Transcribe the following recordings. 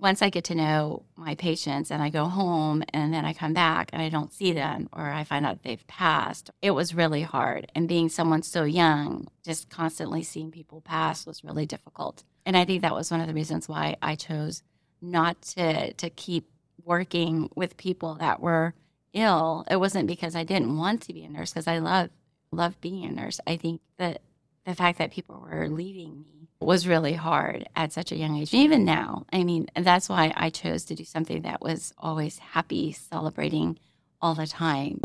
once I get to know my patients and I go home and then I come back and I don't see them or I find out they've passed, it was really hard. And being someone so young, just constantly seeing people pass was really difficult. And I think that was one of the reasons why I chose not to to keep working with people that were ill. It wasn't because I didn't want to be a nurse because I love love being a nurse. I think that the fact that people were leaving me was really hard at such a young age. Even now, I mean, that's why I chose to do something that was always happy, celebrating all the time.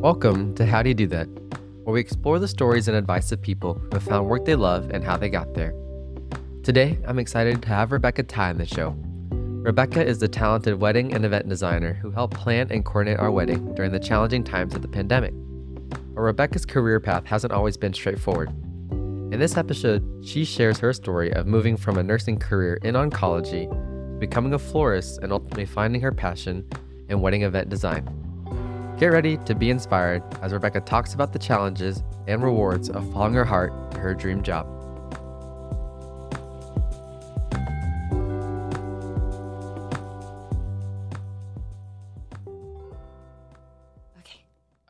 Welcome to How Do You Do That, where we explore the stories and advice of people who have found work they love and how they got there. Today, I'm excited to have Rebecca Thai on the show. Rebecca is the talented wedding and event designer who helped plan and coordinate our wedding during the challenging times of the pandemic. But Rebecca's career path hasn't always been straightforward. In this episode, she shares her story of moving from a nursing career in oncology becoming a florist and ultimately finding her passion in wedding event design. Get ready to be inspired as Rebecca talks about the challenges and rewards of following her heart to her dream job.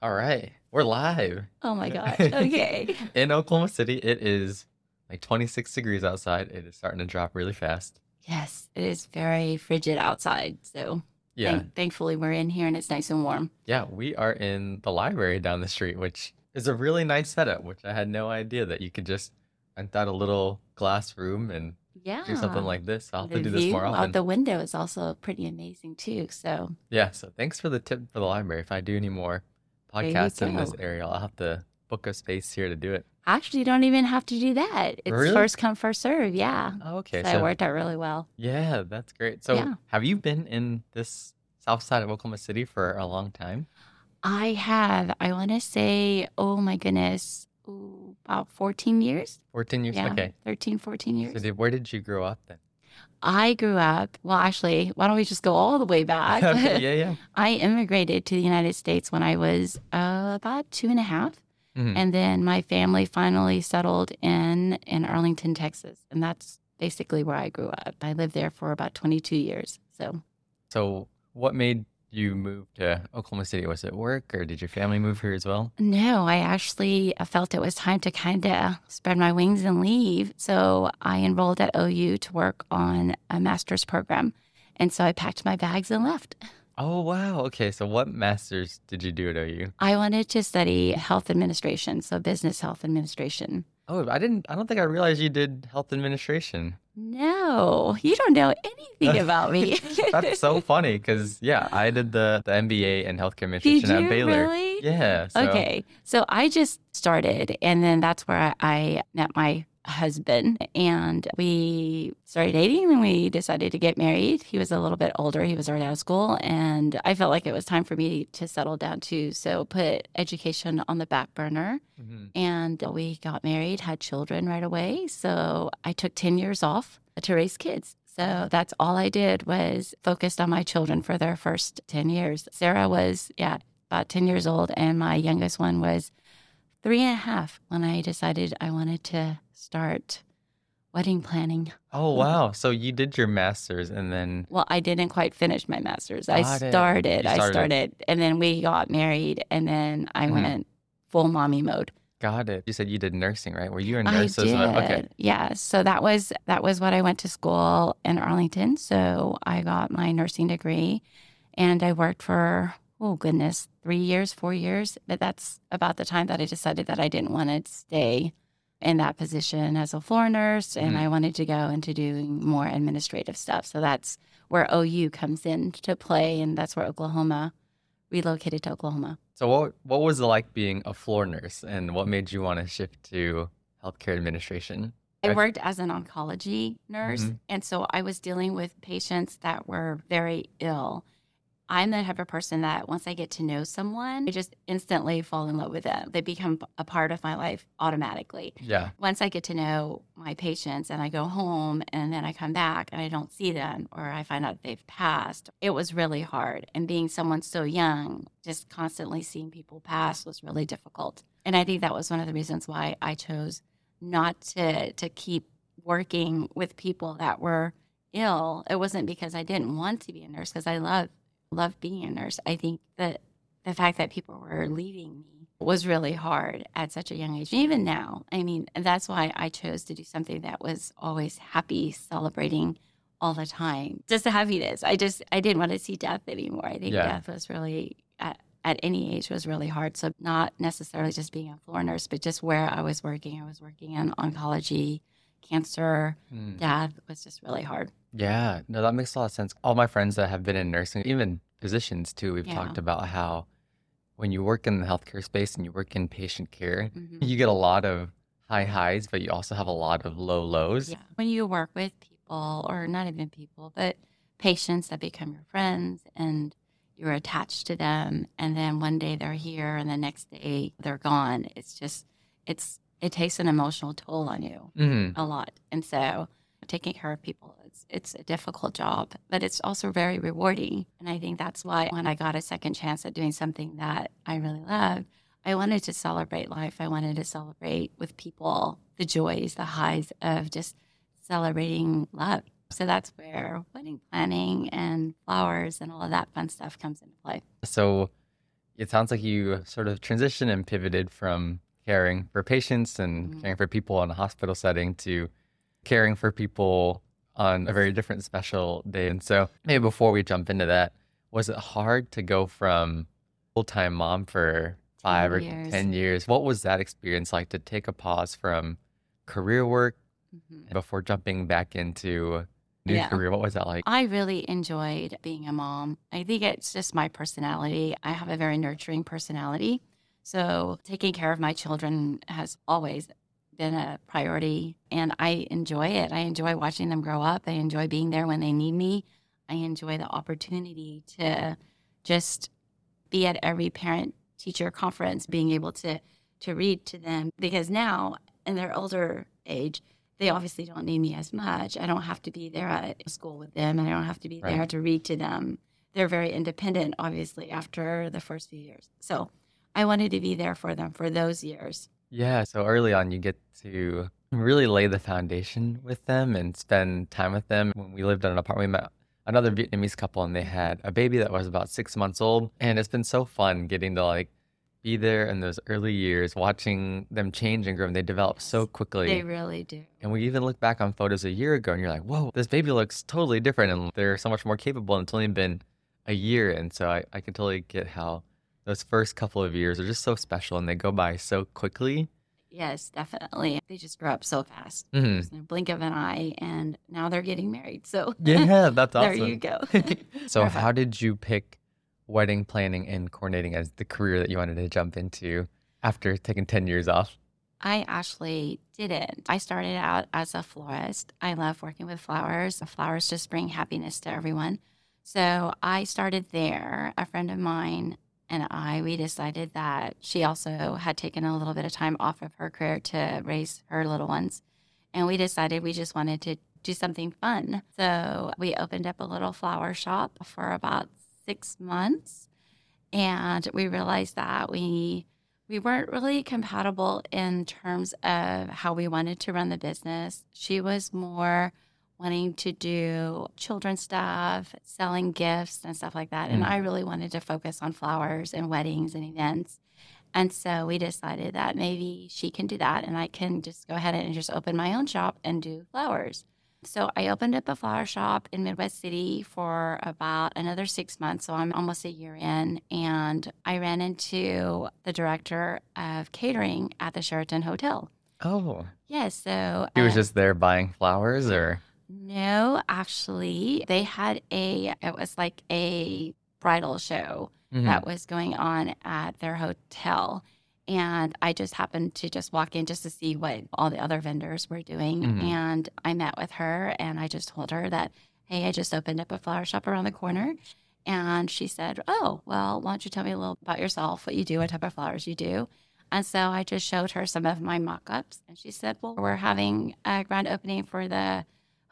All right, we're live. Oh my gosh. Okay. In Oklahoma City, it is like 26 degrees outside. It is starting to drop really fast. yes, it is very frigid outside. So Yeah. thank- thankfully we're in here and it's nice and warm. Yeah, we are in the library down the street, which is a really nice setup, which I had no idea that you could just rent out a little glass room and Yeah. do something like this. I'll have the to do this more out often. the window is also pretty amazing too. So Yeah, so thanks for the tip for the library. If I do any more podcasts in this area, I'll have to book a space here to do it. actually, you don't even have to do that. It's Really? first come, first serve. Yeah. Oh, okay. so, it worked out really well. Yeah, that's great. So, Yeah. have you been in this south side of Oklahoma City for a long time? I have, I want to say, oh my goodness, ooh, about 14 years. 14 years? Yeah. Okay. 13, 14 years. So, did, where did you grow up then? I grew up, well, actually, why don't we just go all the way back? okay, yeah, yeah. I immigrated to the United States when I was uh, about two and a half. Mhm. And then my family finally settled in in Arlington, Texas. And that's basically where I grew up. I lived there for about 22 years. So So, what made you move to Oklahoma City? Was it work or did your family move here as well? No, I actually uh, felt it was time to kind of spread my wings and leave. So I enrolled at OU to work on a master's program. And so I packed my bags and left. Oh, wow. Okay. So, what master's did you do at OU? I wanted to study health administration, so business health administration. Oh, I didn't, I don't think I realized you did health administration. No, you don't know anything about me. That's so funny because, yeah, I did the, the MBA in healthcare Did administration you at Baylor. really? Yeah. So, Okay. So I just started, and then that's where I, I met my husband, and we started dating, and we decided to get married. He was a little bit older; he was already out of school, and I felt like it was time for me to settle down too. So put education on the back burner, Mhm. and we got married, had children right away. So I took ten years off to raise kids. So that's all I did was focused on my children for their first 10 years. Sarah was, yeah, about 10 years old, and my youngest one was three and a half when I decided I wanted to start wedding planning. Oh, wow. So, you did your master's and then, Well, I didn't quite finish my master's. I it. started, I started. started, and then we got married, and then I Mhm. went full mommy mode. got it. You said you did nursing, right? Were you a nurse I did. well? Okay. Yeah. So that was that was what I went to school in Arlington. So I got my nursing degree and I worked for oh goodness, three years, four years. But that's about the time that I decided that I didn't want to stay in that position as a floor nurse and Mhm. I wanted to go into doing more administrative stuff. So that's where OU comes in to play and that's where Oklahoma relocated to Oklahoma. So, what, what was it like being a floor nurse and what made you want to shift to healthcare administration? I worked as an oncology nurse, Mhm. and so I was dealing with patients that were very ill. I'm the type of person that once I get to know someone, I just instantly fall in love with them. They become a part of my life automatically. Yeah. Once I get to know my patients and I go home and then I come back and I don't see them or I find out they've passed, it was really hard. And being someone so young, just constantly seeing people pass was really difficult. And I think that was one of the reasons why I chose not to to keep working with people that were ill. It wasn't because I didn't want to be a nurse because I love love being a nurse. I think that the fact that people were leaving me was really hard at such a young age. Even now, I mean, that's why I chose to do something that was always happy, celebrating all the time. Just the happiness. I just I didn't want to see death anymore. I think Yeah. death was really at, at any age was really hard. So not necessarily just being a floor nurse, but just where I was working. I was working in oncology, cancer, Mm. death was just really hard. Yeah, no, that makes a lot of sense. All my friends that have been in nursing, even physicians too, we've Yeah. talked about how when you work in the healthcare space and you work in patient care, Mhm. you get a lot of high highs, but you also have a lot of low lows. Yeah. When you work with people, or not even people, but patients that become your friends and you're attached to them, and then one day they're here and the next day they're gone, it's just, it's, it takes an emotional toll on you hmm a lot. And so taking care of people, it's, it's a difficult job, but it's also very rewarding. And I think that's why when I got a second chance at doing something that I really loved, I wanted to celebrate life. I wanted to celebrate with people the joys, the highs of just celebrating love. So that's where wedding planning and flowers and all of that fun stuff comes into play. So it sounds like you sort of transitioned and pivoted from caring for patients and Mhm. caring for people in a hospital setting to caring for people on a very different special day. And so maybe before we jump into that, was it hard to go from full-time mom for five or years. 10 years? What was that experience like to take a pause from career work Mhm. before jumping back into new Yeah. career? What was that like? I really enjoyed being a mom. I think it's just my personality. I have a very nurturing personality. So taking care of my children has always been a priority and I enjoy it. I enjoy watching them grow up. I enjoy being there when they need me. I enjoy the opportunity to just be at every parent teacher conference, being able to to read to them because now in their older age, they obviously don't need me as much. I don't have to be there at school with them and I don't have to be Right. there to read to them. They're very independent, obviously, after the first few years. So I wanted to be there for them for those years. Yeah, so early on, you get to really lay the foundation with them and spend time with them. When we lived in an apartment, we met another Vietnamese couple and they had a baby that was about six months old. And it's been so fun getting to like be there in those early years, watching them change and grow. And they develop so quickly. They really do. And we even look back on photos a year ago and you're like, whoa, this baby looks totally different and they're so much more capable. And it's only been a year. And so I, I can totally get how those first couple of years are just so special and they go by so quickly. Yes, definitely. They just grow up so fast. Mhm. Just in a blink of an eye, and now they're getting married. So Yeah, that's there awesome. There you go. So, Perfect. how did you pick wedding planning and coordinating as the career that you wanted to jump into after taking 10 years off? I actually didn't. I started out as a florist. I love working with flowers. Flowers just bring happiness to everyone. So I started there. A friend of mine and I, we decided that she also had taken a little bit of time off of her career to raise her little ones. And we decided we just wanted to do something fun. So we opened up a little flower shop for about six months. And we realized that we we weren't really compatible in terms of how we wanted to run the business. She was more wanting to do children's stuff, selling gifts and stuff like that. And Mm. I really wanted to focus on flowers and weddings and events. And so we decided that maybe she can do that and I can just go ahead and just open my own shop and do flowers. So I opened up a flower shop in Midwest City for about another six months. So I'm almost a year in. And I ran into the director of catering at the Sheraton Hotel. Oh, Yes. so he was uh, just there buying flowers or? No, actually, they had a, it was like a bridal show Mhm. that was going on at their hotel. And I just happened to just walk in just to see what all the other vendors were doing. Mhm. And I met with her and I just told her that, hey, I just opened up a flower shop around the corner And she said, Oh, well, why don't you tell me a little about yourself, what you do, what type of flowers you do? And so I just showed her some of my mock ups. And she said, Well, we're having a grand opening for the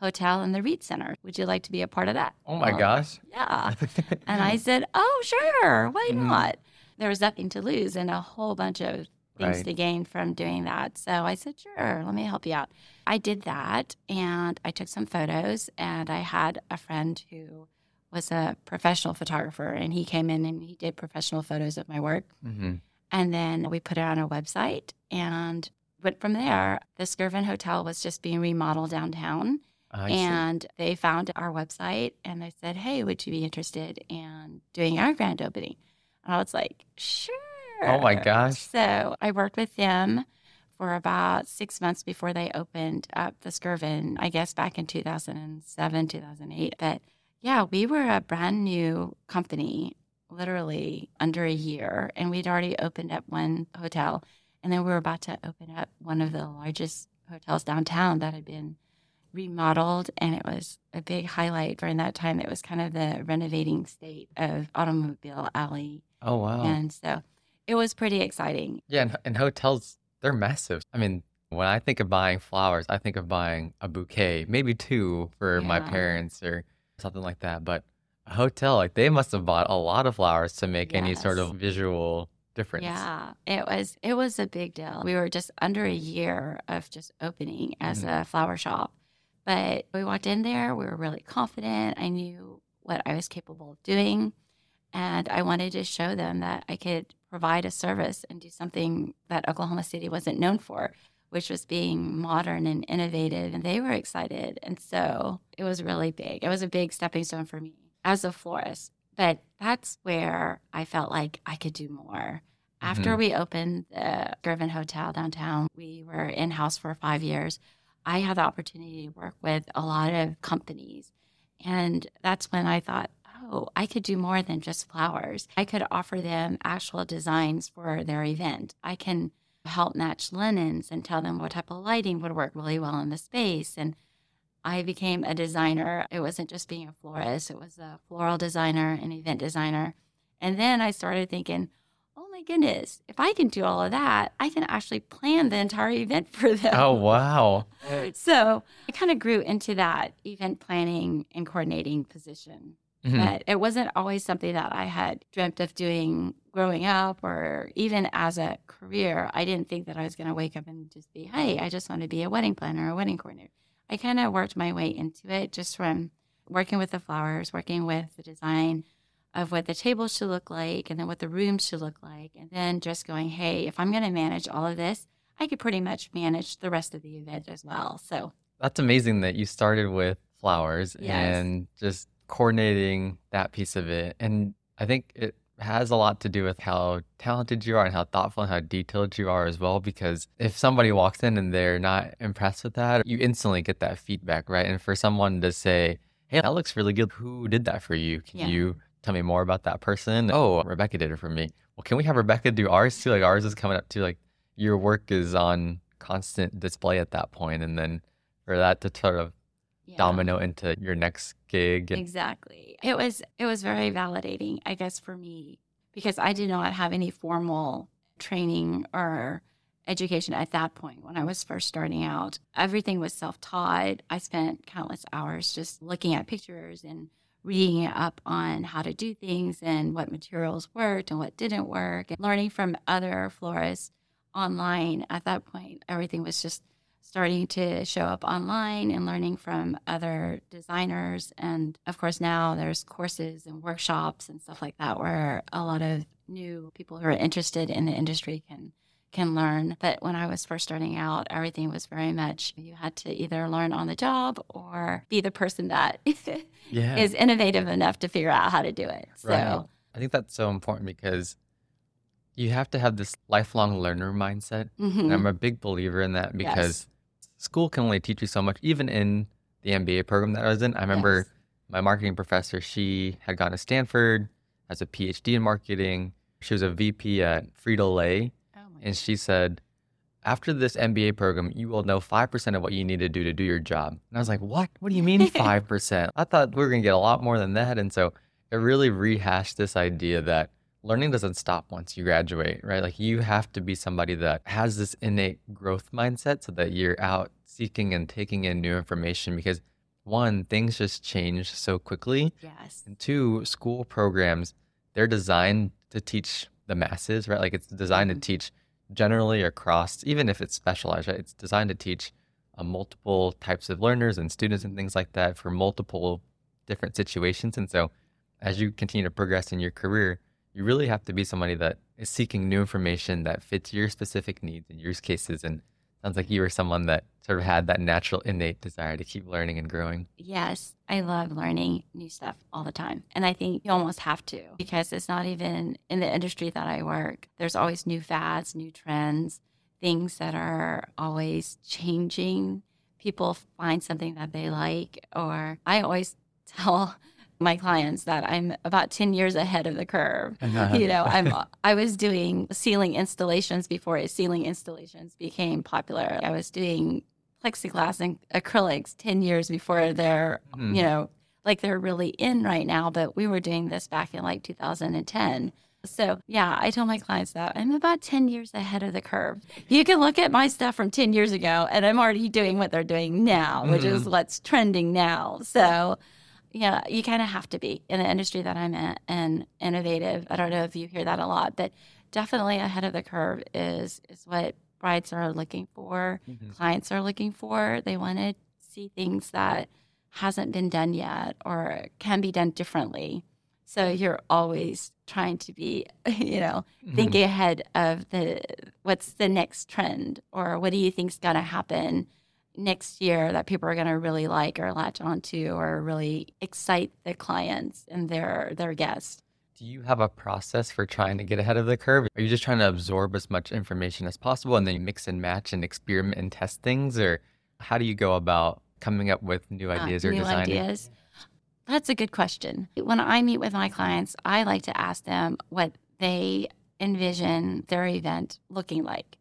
hotel and the Reed Center. Would you like to be a part of that? Oh my Well, gosh. Yeah. And I said, Oh, sure. Why Mhm. not? There was nothing to lose and a whole bunch of things Right. to gain from doing that. So I said, Sure, let me help you out. I did that and I took some photos and I had a friend who was a professional photographer and he came in and he did professional photos of my work. hmm And then we put it on a website and went from there. The Skirvin Hotel was just being remodeled downtown. I see. and they found our website and they said, Hey, would you be interested in doing our grand opening? And I was like, Sure. Oh my gosh. So I worked with them for about six months before they opened up the Skirvin, I guess back in 2007, 2008. But yeah, we were a brand new company, literally under a year, and we'd already opened up one hotel. And then we were about to open up one of the largest hotels downtown that had been remodeled. And it was a big highlight during that time. It was kind of the renovating state of Automobile Alley. Oh wow. And so it was pretty exciting. Yeah, and, and hotels, they're massive. I mean, when I think of buying flowers, I think of buying a bouquet, maybe two for my parents or something like that. But a hotel, like they must have bought a lot of flowers to make any sort of visual difference. Yeah, it was it was a big deal. We were just under a year of just opening as Mhm. a flower shop. But we walked in there, we were really confident. I knew what I was capable of doing. And I wanted to show them that I could provide a service and do something that Oklahoma City wasn't known for, which was being modern and innovative. And they were excited. And so it was really big. It was a big stepping stone for me as a florist. But that's where I felt like I could do more. After Mhm. we opened the Skirvin Hotel downtown, we were in house for five years. I had the opportunity to work with a lot of companies. And that's when I thought, oh, I could do more than just flowers. I could offer them actual designs for their event. I can help match linens and tell them what type of lighting would work really well in the space. And I became a designer. It wasn't just being a florist, it was a floral designer, an event designer. And then I started thinking, goodness, if I can do all of that, I can actually plan the entire event for them. Oh wow. So I kind of grew into that event planning and coordinating position. Mhm. But it wasn't always something that I had dreamt of doing growing up or even as a career. I didn't think that I was going to wake up and just be, hey, I just want to be a wedding planner or a wedding coordinator. I kind of worked my way into it just from working with the flowers, working with the design of what the table should look like and then what the rooms should look like. And then just going, hey, if I'm going to manage all of this, I could pretty much manage the rest of the event as well. So That's amazing that you started with flowers Yes. and just coordinating that piece of it. And I think it has a lot to do with how talented you are and how thoughtful and how detailed you are as well. Because if somebody walks in and they're not impressed with that, you instantly get that feedback, right? And for someone to say, Hey, that looks really good. Who did that for you? Can Yeah. you tell me more about that person? Oh, uh Rebecca did it for me. Well, can we have Rebecca do ours too? Like ours is coming up too. Like your work is on constant display at that point, and then for that to sort of yeah. domino into your next gig. Exactly. It was it was very validating, I guess, for me because I did not have any formal training or education at that point when I was first starting out. Everything was self-taught. I spent countless hours just looking at pictures and reading up on how to do things and what materials worked and what didn't work and learning from other florists online. At that point, everything was just starting to show up online and learning from other designers. And of course, now there's courses and workshops and stuff like that where a lot of new people who are interested in the industry can can learn. But when I was first starting out, everything was very much you had to either learn on the job or be the person that is yeah. innovative enough to figure out how to do it. So Right. I think that's so important because you have to have this lifelong learner mindset. mhm. And I'm a big believer in that Yes. because school can only teach you so much. Even in the MBA program that I was in, I remember Yes. my marketing professor, she had gone to Stanford as a PhD in marketing. She was a VP at Frito Lay. And she said, after this MBA program, you will know 5% of what you need to do to do your job. And I was like, what? What do you mean 5%? I thought we were going to get a lot more than that. And so it really rehashed this idea that learning doesn't stop once you graduate, right? Like you have to be somebody that has this innate growth mindset so that you're out seeking and taking in new information because one, things just change so quickly. Yes. And two, school programs, they're designed to teach the masses, right? Like it's designed Mhm. to teach generally across, even if it's specialized, right? It's designed to teach uh, multiple types of learners and students and things like that for multiple different situations. And so as you continue to progress in your career, you really have to be somebody that is seeking new information that fits your specific needs and use cases. And sounds like you were someone that sort of had that natural innate desire to keep learning and growing. Yes, I love learning new stuff all the time. And I think you almost have to because it's not even in the industry that I work. There's always new fads, new trends, things that are always changing. People find something that they like, or I always tell my clients that I'm about 10 years ahead of the curve. you know, I'm I was doing ceiling installations before ceiling installations became popular. I was doing plexiglass and acrylics 10 years before they're, Mhm. you know, like they're really in right now, but we were doing this back in like 2010. So, yeah, I tell my clients that I'm about 10 years ahead of the curve. You can look at my stuff from 10 years ago and I'm already doing what they're doing now, which is what's trending now. So, yeah, you kind of have to be in the industry that I'm in and innovative. I don't know if you hear that a lot, but definitely ahead of the curve is is what brides are looking for, Mhm. clients are looking for. They want to see things that hasn't been done yet or can be done differently. So you're always trying to be, you know, Mhm. thinking ahead of the what's the next trend or what do you think's going to happen next year that people are going to really like or latch onto or really excite the clients and their their guests. Do you have a process for trying to get ahead of the curve? Are you just trying to absorb as much information as possible and then you mix and match and experiment and test things? Or how do you go about coming up with new Uh, ideas or new designing? ideas. That's a good question. When I meet with my clients, I like to ask them what they envision their event looking like.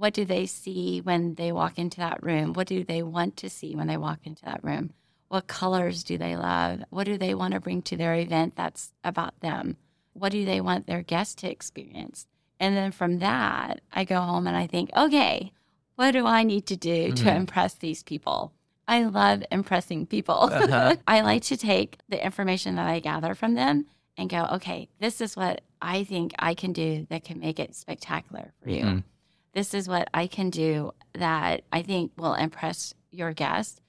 What do they see when they walk into that room? What do they want to see when they walk into that room? What colors do they love? What do they want to bring to their event that's about them? What do they want their guests to experience? And then from that, I go home and I think, okay, what do I need to do to Mhm. impress these people? I love impressing people. Uh-huh. I like to take the information that I gather from them and go, okay, this is what I think I can do that can make it spectacular for you. Mhm. This is what I can do that I think will impress your guests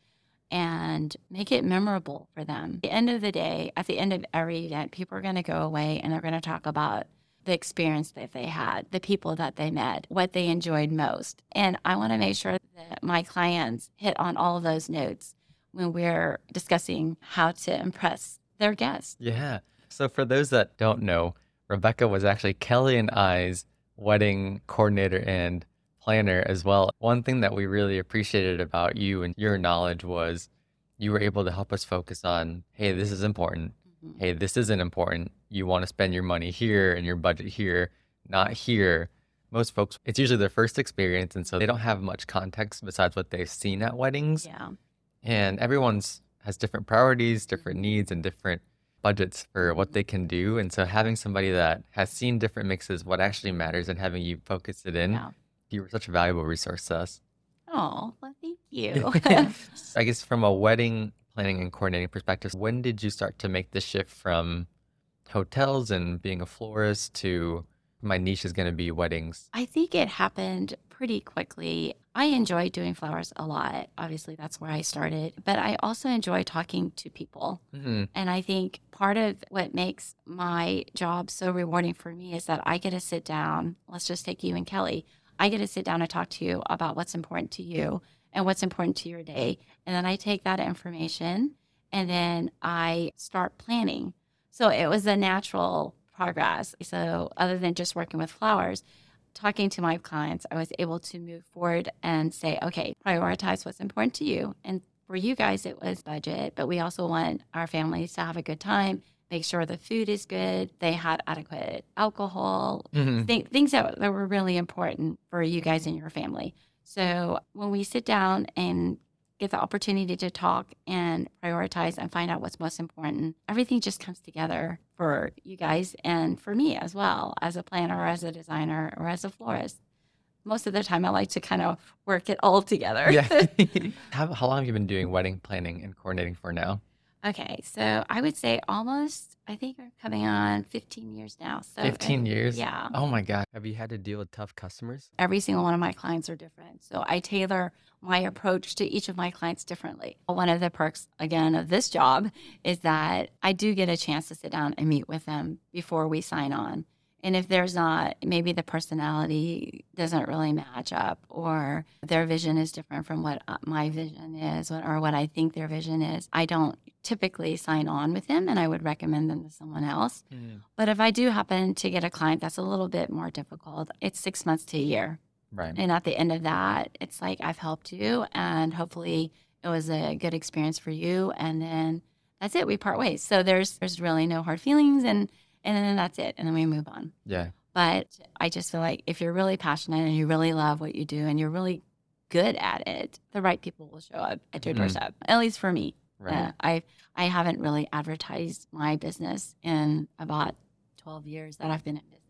and make it memorable for them. At the end of the day, at the end of every event, people are going to go away and they're going to talk about the experience that they had, the people that they met, what they enjoyed most. And I want to make sure that my clients hit on all of those notes when we're discussing how to impress their guests. Yeah. So for those that don't know, Rebecca was actually Kelly and I's wedding coordinator and planner as well. One thing that we really appreciated about you and your knowledge was you were able to help us focus on, hey, this is important. Mhm. Hey, this isn't important. You want to spend your money here and your budget here, not here. Most folks, it's usually their first experience. And so they don't have much context besides what they've seen at weddings Yeah. and everyone's has different priorities, different needs, and different budgets for what they can do. And so having somebody that has seen different mixes, what actually matters, and having you focus it in, Yeah. you were such a valuable resource to us. Oh, well, thank you. I guess from a wedding planning and coordinating perspective, when did you start to make the shift from hotels and being a florist to my niche is going to be weddings? I think it happened pretty quickly. I enjoy doing flowers a lot. Obviously, that's where I started, but I also enjoy talking to people. Mhm. And I think part of what makes my job so rewarding for me is that I get to sit down. Let's just take you and Kelly. I get to sit down and talk to you about what's important to you and what's important to your day. And then I take that information and then I start planning. So it was a natural progress. So, other than just working with flowers, talking to my clients, I was able to move forward and say, okay, prioritize what's important to you. And for you guys, it was budget, but we also want our families to have a good time, make sure the food is good, they had adequate alcohol, Mhm. th- things that, that were really important for you guys and your family. So when we sit down and get the opportunity to talk and prioritize and find out what's most important, everything just comes together for you guys and for me as well, as a planner or as a designer or as a florist. Most of the time, I like to kind of work it all together. Yeah. how, how long have you been doing wedding planning and coordinating for now? Okay, so I would say almost, I think we're coming on 15 years now. So 15 years? Yeah. Oh my God. Have you had to deal with tough customers? Every single one of my clients are different. So I tailor my approach to each of my clients differently. One of the perks, again, of this job is that I do get a chance to sit down and meet with them before we sign on. And if there's not, maybe the personality doesn't really match up, or their vision is different from what uh, my vision is, or what I think their vision is, I don't typically sign on with them and I would recommend them to someone else. Mm. But if I do happen to get a client that's a little bit more difficult, it's six months to a year. Right. And at the end of that, it's like I've helped you and hopefully it was a good experience for you. And then that's it. We part ways. So there's there's really no hard feelings and and then that's it. And then we move on. Yeah. But I just feel like if you're really passionate and you really love what you do and you're really good at it, the right people will show up at your Mhm. doorstep. At least for me. Right. Uh, I I haven't really advertised my business in about 12 years that I've been in business.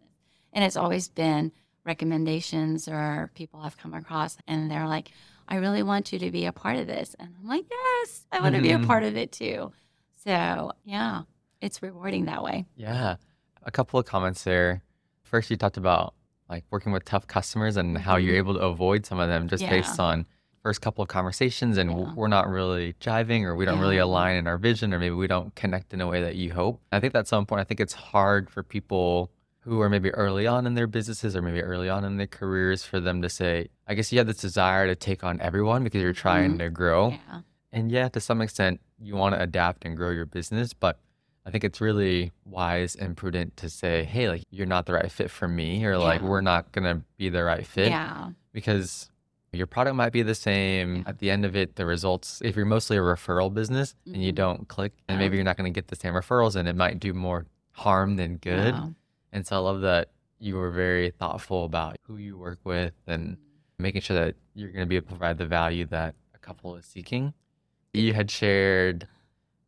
And it's always been recommendations or people I've come across and they're like, I really want you to be a part of this. And I'm like, yes, I want to be a Mhm. part of it too. So, yeah, it's rewarding that way. Yeah. A couple of comments there. First, you talked about like working with tough customers and how you're Mhm. able to avoid some of them just based on first couple of conversations and Yeah. we're not really jiving or we don't really align in our vision or maybe we don't connect in a way that you hope. I think that's so important. I think it's hard for people who are maybe early on in their businesses or maybe early on in their careers for them to say, I guess you have this desire to take on everyone because you're trying Mhm. to grow. Yeah. And yeah, to some extent, you want to adapt and grow your business, but I think it's really wise and prudent to say, hey, like, you're not the right fit for me, or like, Yeah. we're not going to be the right fit Yeah. because your product might be the same. At the end of it, the results, if you're mostly a referral business and you Mhm. don't click, and maybe you're not going to get the same referrals and it might do more harm than good. And so I love that you were very thoughtful about who you work with and making sure that you're going to be able to provide the value that a couple is seeking. You had shared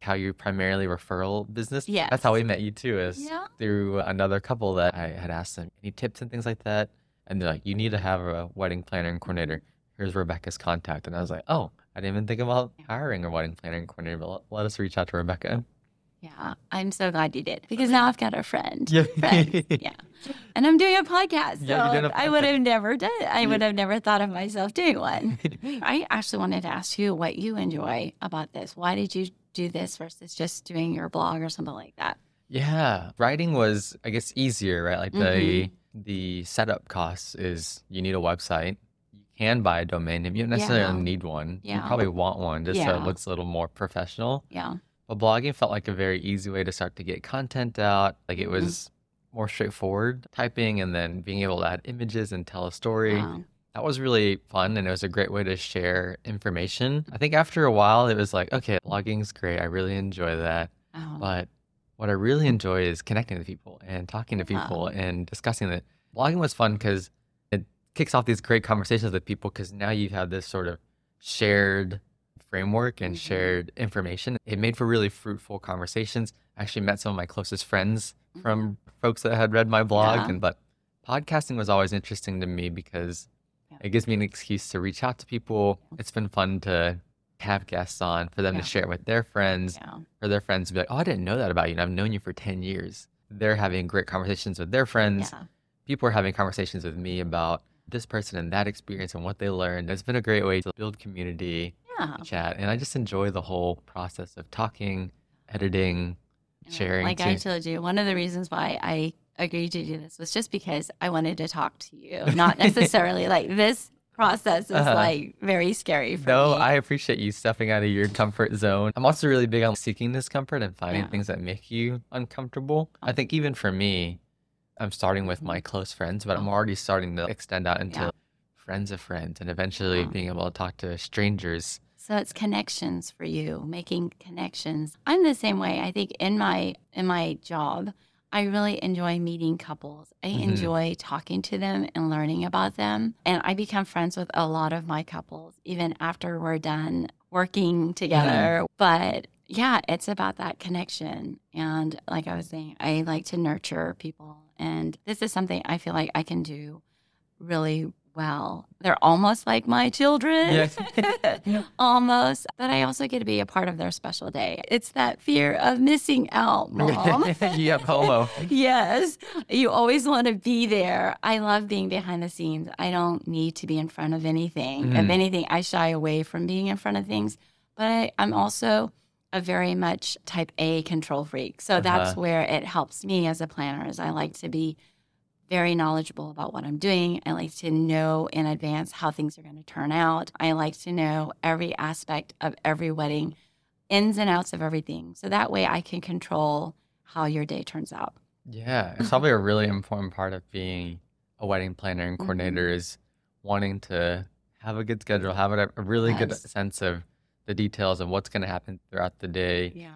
how you're primarily referral business. Yeah. That's how we met you too, is Yeah. through another couple that I had asked them any tips and things like that. And they're like, you need to have a wedding planner and coordinator. Here's Rebecca's contact. And I was like, oh, I didn't even think about hiring a wedding planner and coordinator, but let, us reach out to Rebecca. Yeah. I'm so glad you did because now I've got a friend. Yeah. Friend. Yeah. And I'm doing a podcast. So Yeah, a I would have never done it. I would have never thought of myself doing one. I actually wanted to ask you what you enjoy about this. Why did you do this versus just doing your blog or something like that? Yeah, writing was, I guess, easier, right? Like the Mhm. the setup costs is you need a website. Can buy a domain name. You don't necessarily Yeah. need one. Yeah. You probably want one just so it looks a little more professional. Yeah. But blogging felt like a very easy way to start to get content out. Like it Mhm. was more straightforward typing and then being able to add images and tell a story. Wow. That was really fun and it was a great way to share information. I think after a while it was like, okay, blogging's great. I really enjoy that. Oh, But what I really enjoy is connecting with people and talking to people Wow. and discussing it. Blogging was fun because kicks off these great conversations with people because now you have had this sort of shared framework and Mhm. shared information. It made for really fruitful conversations. I actually met some of my closest friends from folks that had read my blog Mm-hmm. Yeah. and but podcasting was always interesting to me because Yeah. it gives me an excuse to reach out to people. It's been fun to have guests on for them Yeah. to share with their friends yeah. for their friends to be like, oh, I didn't know that about you. And I've known you for 10 years. They're having great conversations with their friends. Yeah. People are having conversations with me about this person and that experience and what they learned. It's been a great way to build community, Yeah. chat. And I just enjoy the whole process of talking, editing, sharing. Like I told you, one of the reasons why I agreed to do this was just because I wanted to talk to you, not necessarily like this process is Uh-huh. like very scary for No, me. I appreciate you stepping out of your comfort zone. I'm also really big on seeking discomfort and finding Yeah. things that make you uncomfortable. I think even for me, I'm starting with my close friends, but I'm already starting to extend out into Mm-hmm. Yeah. friends of friends and eventually Yeah. being able to talk to strangers. So it's connections for you, making connections. I'm the same way. I think in my in my job, I really enjoy meeting couples. I Mhm. enjoy talking to them and learning about them. And I become friends with a lot of my couples even after we're done working together. But yeah, it's about that connection. And like I was saying, I like to nurture people. And this is something I feel like I can do really well. They're almost like my children. almost. But I also get to be a part of their special day. It's that fear of missing out, mom. yeah, FOMO. yes. You always want to be there. I love being behind the scenes. I don't need to be in front of anything. If Mhm. anything, I shy away from being in front of things. But I, I'm also a very much type A control freak. So that's Uh-huh. where it helps me as a planner is I like to be very knowledgeable about what I'm doing. I like to know in advance how things are going to turn out. I like to know every aspect of every wedding, ins and outs of everything. So that way I can control how your day turns out. Yeah, it's probably a really important part of being a wedding planner and Mhm. coordinator is wanting to have a good schedule, have a, a really good sense of the details of what's going to happen throughout the day. Yeah.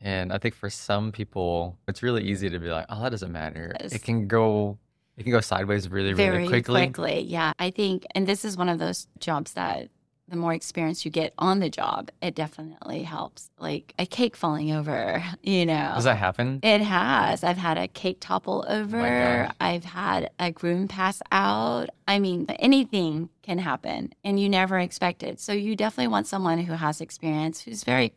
And I think for some people, it's really easy to be like, "Oh, that doesn't matter." Yes. It can go, it can go sideways really, really Very quickly. quickly. Yeah. I think, and this is one of those jobs that the more experience you get on the job, it definitely helps. Like a cake falling over, you know. Does that happen? It has. I've had a cake topple over. Oh gosh. I've had a groom pass out. I mean, anything can happen and you never expect it. So you definitely want someone who has experience, who's very,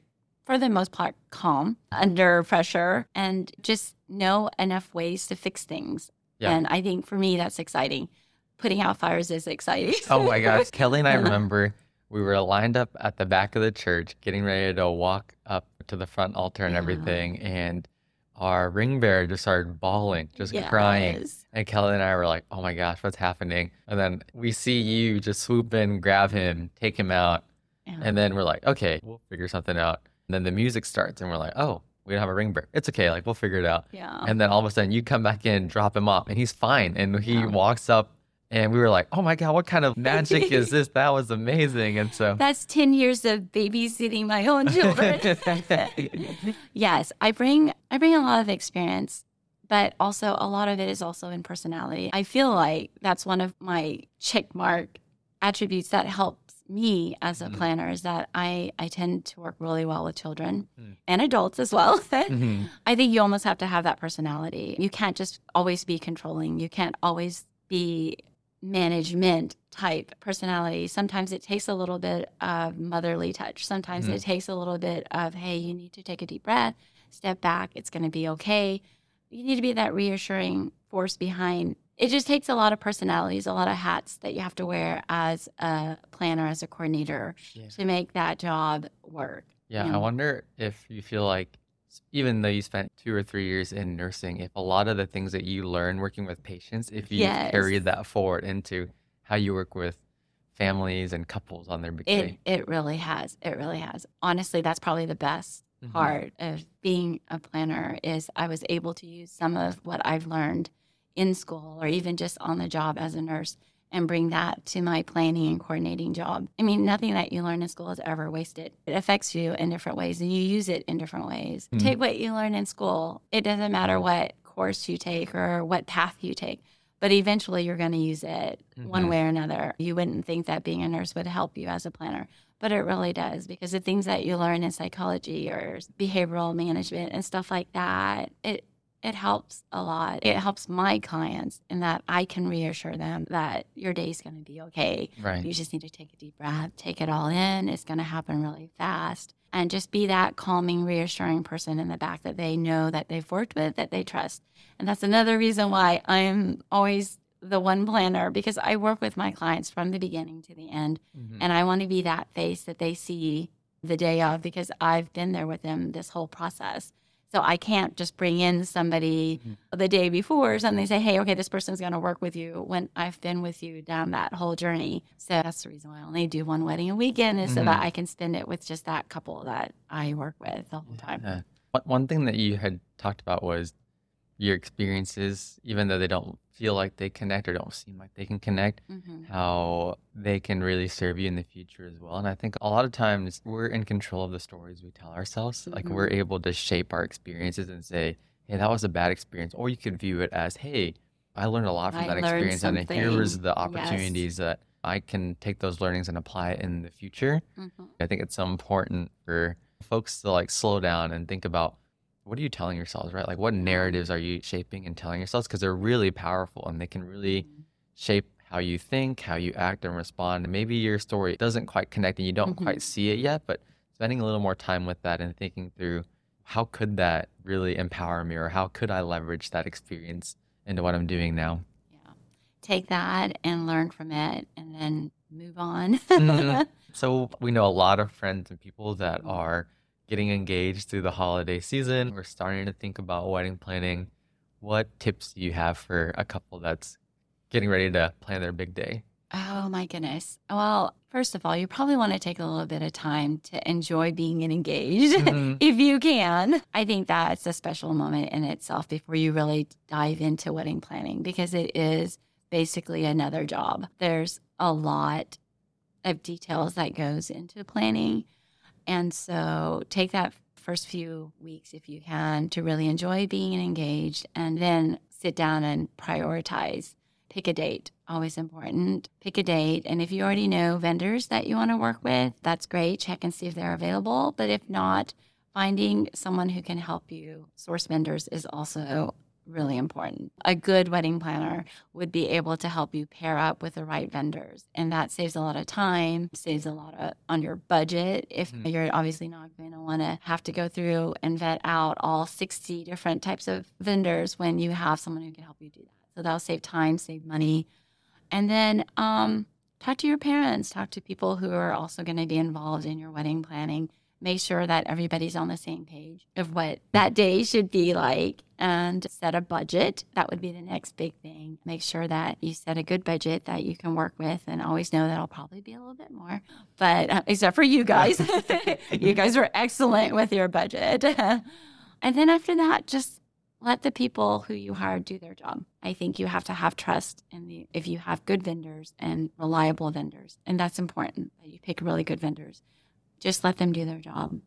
for the most part, calm under pressure and just know enough ways to fix things. Yeah. And I think for me, that's exciting. Putting out fires is exciting. Oh my gosh. Kelly and I remember we were lined up at the back of the church, getting ready to walk up to the front altar and Yeah. everything. And our ring bearer just started bawling, just crying. Yes. And Kelly and I were like, oh my gosh, what's happening? And then we see you just swoop in, grab him, take him out. Yeah. And then we're like, okay, we'll figure something out. And then the music starts and we're like, oh, we don't have a ring bearer. It's okay. Like, we'll figure it out. yeah. And then all of a sudden you come back in, drop him off, and he's fine. And he Yeah. walks up, and we were like, oh my God, what kind of magic is this? That was amazing. And so, That's 10 years of babysitting my own children. yes, I bring I bring a lot of experience, but also a lot of it is also in personality. I feel like that's one of my check mark attributes that helps me as a Mhm. planner is that I I tend to work really well with children Mm. and adults as well. Mhm. I think you almost have to have that personality. You can't just always be controlling. You can't always be management type personality. Sometimes it takes a little bit of motherly touch. Sometimes Mhm. it takes a little bit of, hey, you need to take a deep breath, step back, it's going to be okay. You need to be that reassuring force behind. It just takes a lot of personalities, a lot of hats that you have to wear as a planner, as a coordinator Yeah. to make that job work. Yeah, Yeah. I wonder if you feel like, even though you spent two or three years in nursing, if a lot of the things that you learn working with patients, if you Yes. carried that forward into how you work with families and couples on their big It day. it really has. It really has. Honestly, that's probably the best Mhm. part of being a planner is I was able to use some of what I've learned in school or even just on the job as a nurse and bring that to my planning and coordinating job. I mean, nothing that you learn in school is ever wasted. It affects you in different ways and you use it in different ways. Mhm. Take what you learn in school. It doesn't matter what course you take or what path you take, but eventually you're going to use it one Mhm. way or another. You wouldn't think that being a nurse would help you as a planner, but it really does because the things that you learn in psychology or behavioral management and stuff like that, it it helps a lot. It helps my clients in that I can reassure them that your day's going to be okay. Right. You just need to take a deep breath, take it all in. It's going to happen really fast. And just be that calming, reassuring person in the back that they know that they've worked with, that they trust. And that's another reason why I'm always the one planner because I work with my clients from the beginning to the end. Mhm. And I want to be that face that they see the day of because I've been there with them this whole process. So I can't just bring in somebody Mhm. the day before or something, say, hey, okay, this person's going to work with you when I've been with you down that whole journey. So that's the reason why I only do one wedding a weekend is so that Mhm. I can spend it with just that couple that I work with the whole time. Yeah. One thing that you had talked about was your experiences, even though they don't feel like they connect or don't seem like they can connect, Mhm. how they can really serve you in the future as well. And I think a lot of times we're in control of the stories we tell ourselves. Like Mhm. we're able to shape our experiences and say, hey, that was a bad experience. Or you could view it as, hey, I learned a lot from I that experience. And here was something. the Yes. opportunities that I can take those learnings and apply it in the future. Mhm. I think it's so important for folks to like slow down and think about what are you telling yourselves, right? Like what narratives are you shaping and telling yourselves? Because they're really powerful and they can really shape how you think, how you act and respond. And maybe your story doesn't quite connect and you don't Mhm. quite see it yet, but spending a little more time with that and thinking through how could that really empower me or how could I leverage that experience into what I'm doing now? Yeah. Take that and learn from it and then move on. Mhm. So we know a lot of friends and people that are getting engaged through the holiday season. We're starting to think about wedding planning. What tips do you have for a couple that's getting ready to plan their big day? Oh my goodness. Well, first of all, you probably want to take a little bit of time to enjoy being engaged Mhm. if you can. I think that's a special moment in itself before you really dive into wedding planning because it is basically another job. There's a lot of details that goes into planning. And so take that first few weeks if you can to really enjoy being engaged and then sit down and prioritize. Pick a date always important. Pick a date. And if you already know vendors that you want to work with that's great. Check and see if they're available. But if not finding someone who can help you source vendors is also really important a good wedding planner would be able to help you pair up with the right vendors and that saves a lot of time saves a lot of on your budget if Mhm. you're obviously not going to want to have to go through and vet out all 60 different types of vendors when you have someone who can help you do that so that'll save time save money and then um, talk to your parents, talk to people who are also going to be involved in your wedding planning. Make sure that everybody's on the same page of what that day should be like and set a budget. That would be the next big thing. Make sure that you set a good budget that you can work with and always know that it'll probably be a little bit more. But uh, except for you guys, you guys are excellent with your budget. and then after that, just let the people who you hire do their job. I think you have to have trust in the if you have good vendors and reliable vendors, and that's important that you pick really good vendors. Just let them do their job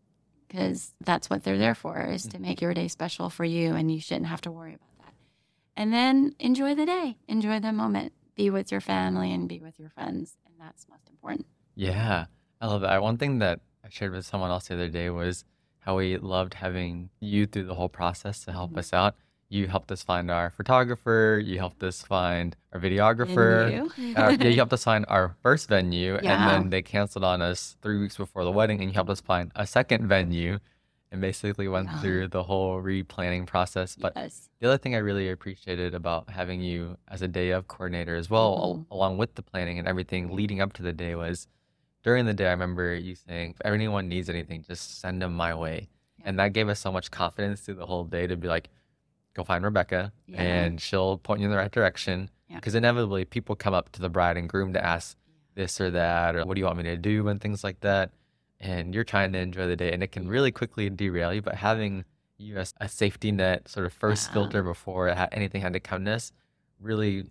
because that's what they're there for is to make your day special for you, and you shouldn't have to worry about that. And then enjoy the day, enjoy the moment, be with your family and be with your friends, and that's most important. Yeah, I love that. One thing that I shared with someone else the other day was how we loved having you through the whole process to help Mhm. us out. You helped us find our photographer, you helped us find our videographer. And Uh, yeah, you helped us find our first venue, and then they canceled on us three weeks before the wedding, and you helped us find a second venue, and basically went Yeah. through the whole replanning process. But yes. the other thing I really appreciated about having you as a day of coordinator as well, al- Mhm. along with the planning and everything leading up to the day, was during the day. I remember you saying, "If anyone needs anything, just send them my way," Yeah. and that gave us so much confidence through the whole day to be like, "Go find Rebecca, Yeah. and she'll point you in the right direction." Yeah. Because inevitably, people come up to the bride and groom to ask this or that, or what do you want me to do, and things like that. And you're trying to enjoy the day, and it can really quickly derail you. But having you as a safety net, sort of first Yeah. filter before it had, anything had to come to us, really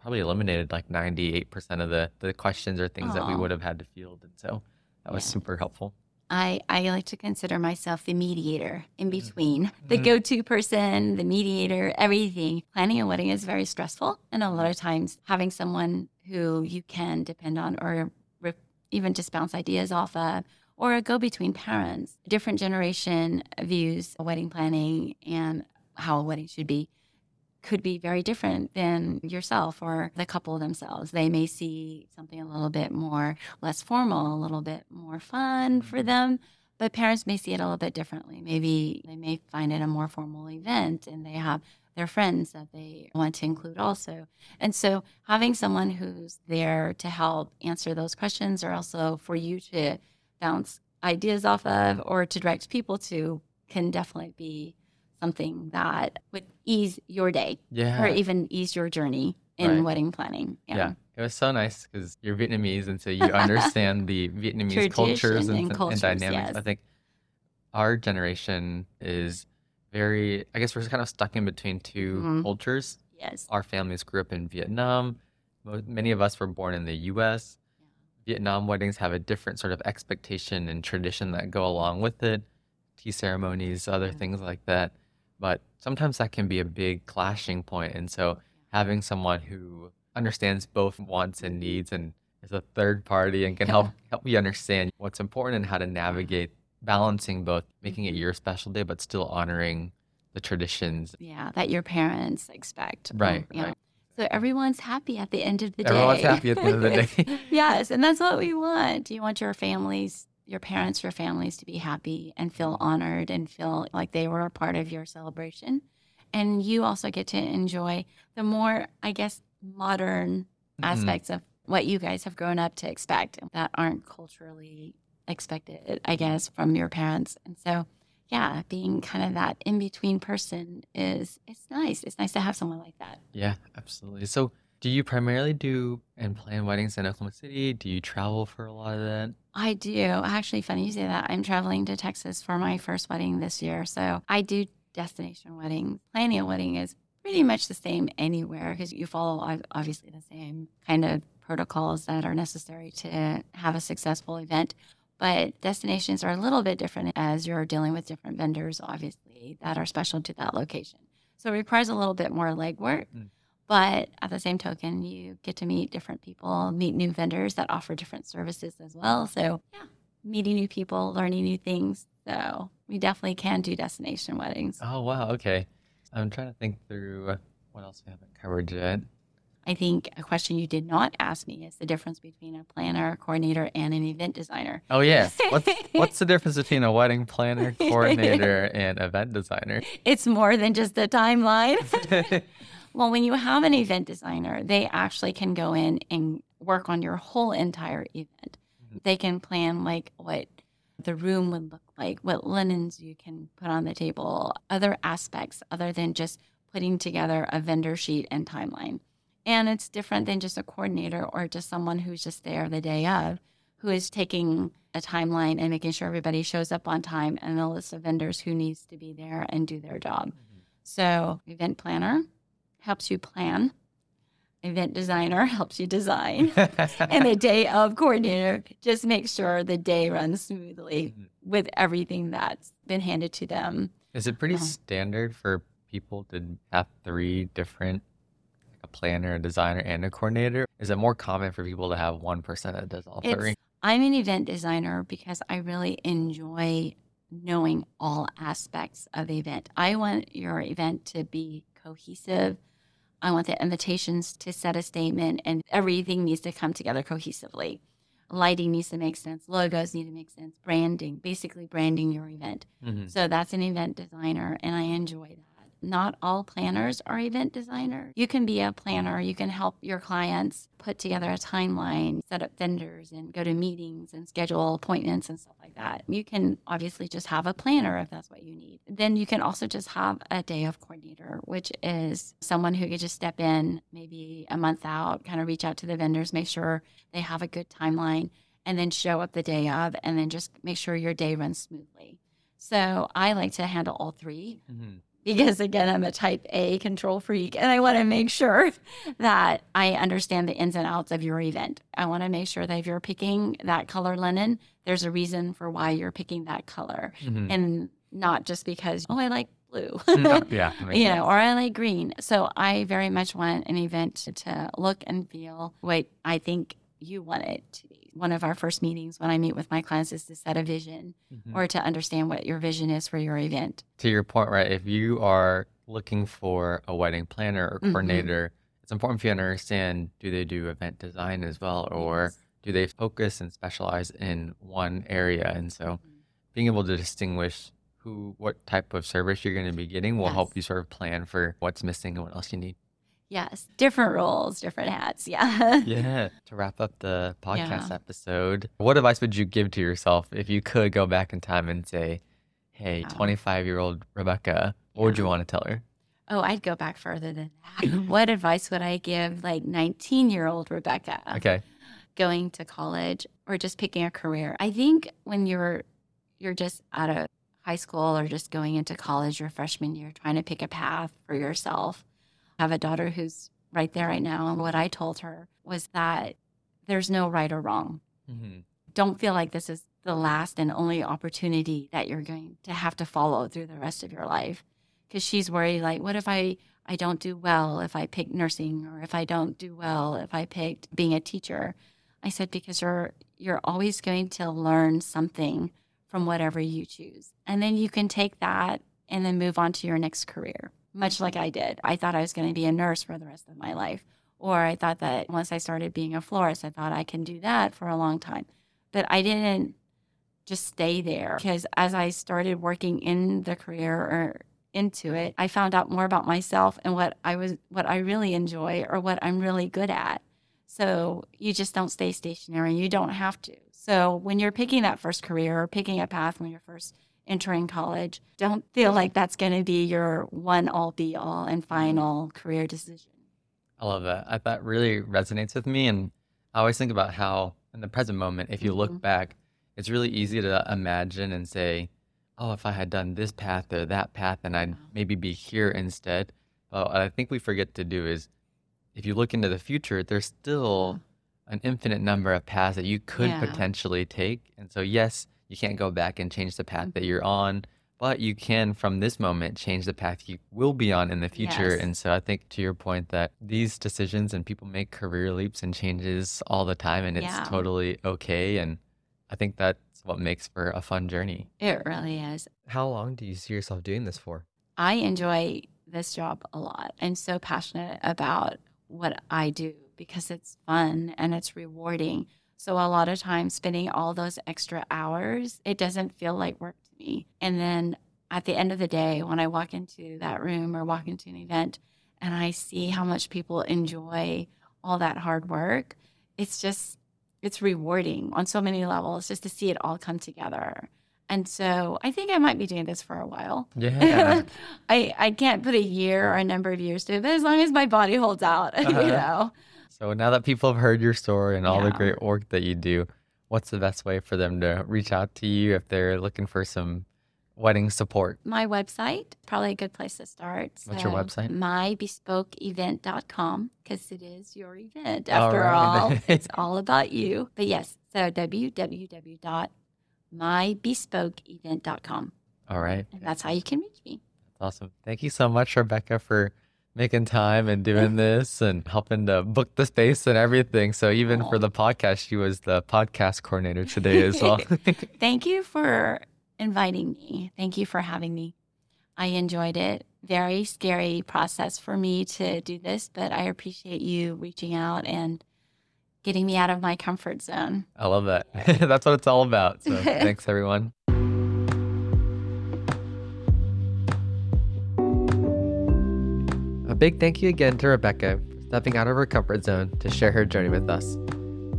probably eliminated like 98% of the, the questions or things that we would have had to field. And so that was super helpful. I, I like to consider myself the mediator in Mm. between, the Mhm. go to person, the mediator, everything. Planning a wedding is very stressful. And a lot of times, having someone who you can depend on or re- even just bounce ideas off of, or a go between parents, different generation views wedding planning and how a wedding should be could be very different than yourself or the couple themselves. They may see something a little bit more less formal, a little bit more fun for mm-hmm. them, but parents may see it a little bit differently. Maybe they may find it a more formal event and they have their friends that they want to include also. And so having someone who's there to help answer those questions or also for you to bounce ideas off of or to direct people to can definitely be something that would ease your day Yeah. or even ease your journey in Right. wedding planning. Yeah. It was so nice because you're Vietnamese, and so you understand the Vietnamese cultures Tradition and, and and cultures, dynamics. I think our generation is very, I guess we're kind of stuck in between 2 Mhm. cultures. Yes. Our families grew up in Vietnam. Many of us were born in the US. Vietnam weddings have a different sort of expectation and tradition that go along with it, tea ceremonies, other Yeah. things like that. But sometimes that can be a big clashing point. And so having someone who understands both wants and needs and is a third party and can help help you understand what's important and how to navigate balancing both making it your special day but still honoring the traditions. Yeah, that your parents expect. Um, right, You know, right. So everyone's happy at the end of the day. Everyone's happy at the end of the day. yes, and that's what we want. You want your families, your parents, your families to be happy and feel honored and feel like they were a part of your celebration. And you also get to enjoy the more, I guess, modern Mhm. aspects of what you guys have grown up to expect that aren't culturally expected, I guess, from your parents. And so, yeah, being kind of that in between person is it's nice. It's nice to have someone like that. Yeah, absolutely. So, do you primarily do and plan weddings in Oklahoma City? Do you travel for a lot of that? I do. Actually, funny you say that. I'm traveling to Texas for my first wedding this year. So I do destination weddings. Planning a wedding is pretty much the same anywhere because you follow obviously the same kind of protocols that are necessary to have a successful event. But destinations are a little bit different as you're dealing with different vendors, obviously, that are special to that location. So it requires a little bit more legwork. Mm. But at the same token, you get to meet different people, meet new vendors that offer different services as well. So, yeah, meeting new people, learning new things. So, we definitely can do destination weddings. Oh, wow. Okay. I'm trying to think through what else we haven't covered yet. I think a question you did not ask me is the difference between a planner, coordinator, and an event designer. Oh, yeah. What's, what's the difference between a wedding planner, coordinator, and event designer? It's more than just a timeline. Well, when you have an event designer, they actually can go in and work on your whole entire event. Mhm. They can plan like what the room would look like, what linens you can put on the table, other aspects other than just putting together a vendor sheet and timeline. And it's different than just a coordinator or just someone who's just there the day of, who is taking a timeline and making sure everybody shows up on time and a list of vendors who needs to be there and do their job. So, event planner helps you plan. Event designer helps you design. and the day of coordinator just makes sure the day runs smoothly Mhm. with everything that's been handed to them. Is it pretty Uh-huh. standard for people to have three different, like a planner, a designer, and a coordinator? Is it more common for people to have one person that does all three? I'm an event designer because I really enjoy knowing all aspects of the event. I want your event to be cohesive. I want the invitations to set a statement, and everything needs to come together cohesively. Lighting needs to make sense, logos need to make sense, branding, basically branding your event. Mhm. So that's an event designer, and I enjoy that. Not all planners are event designers. You can be a planner, you can help your clients put together a timeline, set up vendors, and go to meetings and schedule appointments and stuff like that. You can obviously just have a planner if that's what you need. Then you can also just have a day of coordinator, which is someone who could just step in maybe a month out, kind of reach out to the vendors, make sure they have a good timeline, and then show up the day of, and then just make sure your day runs smoothly. So I like to handle all three Mhm. Because again, I'm a type A control freak and I want to make sure that I understand the ins and outs of your event. I want to make sure that if you're picking that color linen, there's a reason for why you're picking that color Mhm. and not just because, oh, I like blue. Mm, yeah. you know, or I like green. So I very much want an event to, to look and feel what I think you want it to be. One of our first meetings when I meet with my clients is to set a vision Mhm. or to understand what your vision is for your event. to your point, right? If you are looking for a wedding planner or Mhm. coordinator, it's important for you to understand do they do event design as well, or Yes. do they focus and specialize in one area? And so Mhm. being able to distinguish who, what type of service you're going to be getting will help you sort of plan for what's missing and what else you need. Yes, different roles, different hats. Yeah. Yeah. To wrap up the podcast Yeah. episode, what advice would you give to yourself if you could go back in time and say, hey, Wow. 25 year old Rebecca, what would you want to tell her? Oh, I'd go back further than that. what advice would I give like 19 year old Rebecca Okay. going to college or just picking a career? I think when you're you're just out of high school or just going into college your freshman year trying to pick a path for yourself. Have a daughter who's right there right now. And what I told her was that there's no right or wrong. hmm don't feel like this is the last and only opportunity that you're going to have to follow through the rest of your life. Because she's worried like what if i i don't do well if i pick nursing or if i don't do well if i picked being a teacher? I said, because you're you're always going to learn something from whatever you choose. And then you can take that and then move on to your next career, much like I did. I thought I was going to be a nurse for the rest of my life. Or I thought that once I started being a florist, I thought I can do that for a long time. But I didn't just stay there because as I started working in the career or into it, I found out more about myself and what I was what I really enjoy or what I'm really good at. So you just don't stay stationary. You don't have to. So when you're picking that first career or picking a path when you're first entering college, don't feel like that's going to be your one all be all and final career decision. I love that. I, that really resonates with me. And I always think about how, in the present moment, if you look Mhm. back, it's really easy to imagine and say, oh, if I had done this path or that path, then I'd Yeah. maybe be here instead. But what I think we forget to do is if you look into the future, there's still an infinite number of paths that you could Yeah. potentially take. And so, yes, you can't go back and change the path that you're on, but you can, from this moment, change the path you will be on in the future. Yes. And so, I think to your point that these decisions and people make career leaps and changes all the time, and it's Yeah. totally okay. And I think that's what makes for a fun journey. It really is. How long do you see yourself doing this for? I enjoy this job a lot. I'm so passionate about what I do because it's fun and it's rewarding. So a lot of times spending all those extra hours, it doesn't feel like work to me. And then at the end of the day, when I walk into that room or walk into an event and I see how much people enjoy all that hard work, it's just it's rewarding on so many levels just to see it all come together. And so I think I might be doing this for a while. Yeah. I, I can't put a year or a number of years to it, but as long as my body holds out, you Uh-huh. know. So, now that people have heard your story and all the great work that you do, what's the best way for them to reach out to you if they're looking for some wedding support? My website, probably a good place to start. What's your So, website? mybespokeevent.com because it is your event after right. all. it's all about you. But yes, so www.mybespokeevent.com. All right. And that's how you can reach me. That's awesome. Thank you so much, Rebecca, for making time and doing this and helping to book the space and everything. So even for the podcast, she was the podcast coordinator today as well. Thank you for inviting me. Thank you for having me. I enjoyed it. Very scary process for me to do this, but I appreciate you reaching out and getting me out of my comfort zone. I love that. That's what it's all about. So thanks, everyone. Big thank you again to Rebecca for stepping out of her comfort zone to share her journey with us.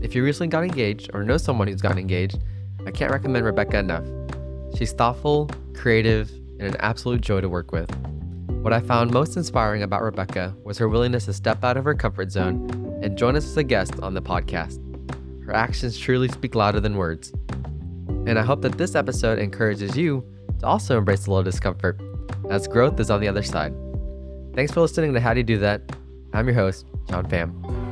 If you recently got engaged or know someone who's gotten engaged, I can't recommend Rebecca enough. She's thoughtful, creative, and an absolute joy to work with. What I found most inspiring about Rebecca was her willingness to step out of her comfort zone and join us as a guest on the podcast. Her actions truly speak louder than words. And I hope that this episode encourages you to also embrace a little discomfort, as growth is on the other side. Thanks for listening to How Do You Do That? I'm your host, John Pham.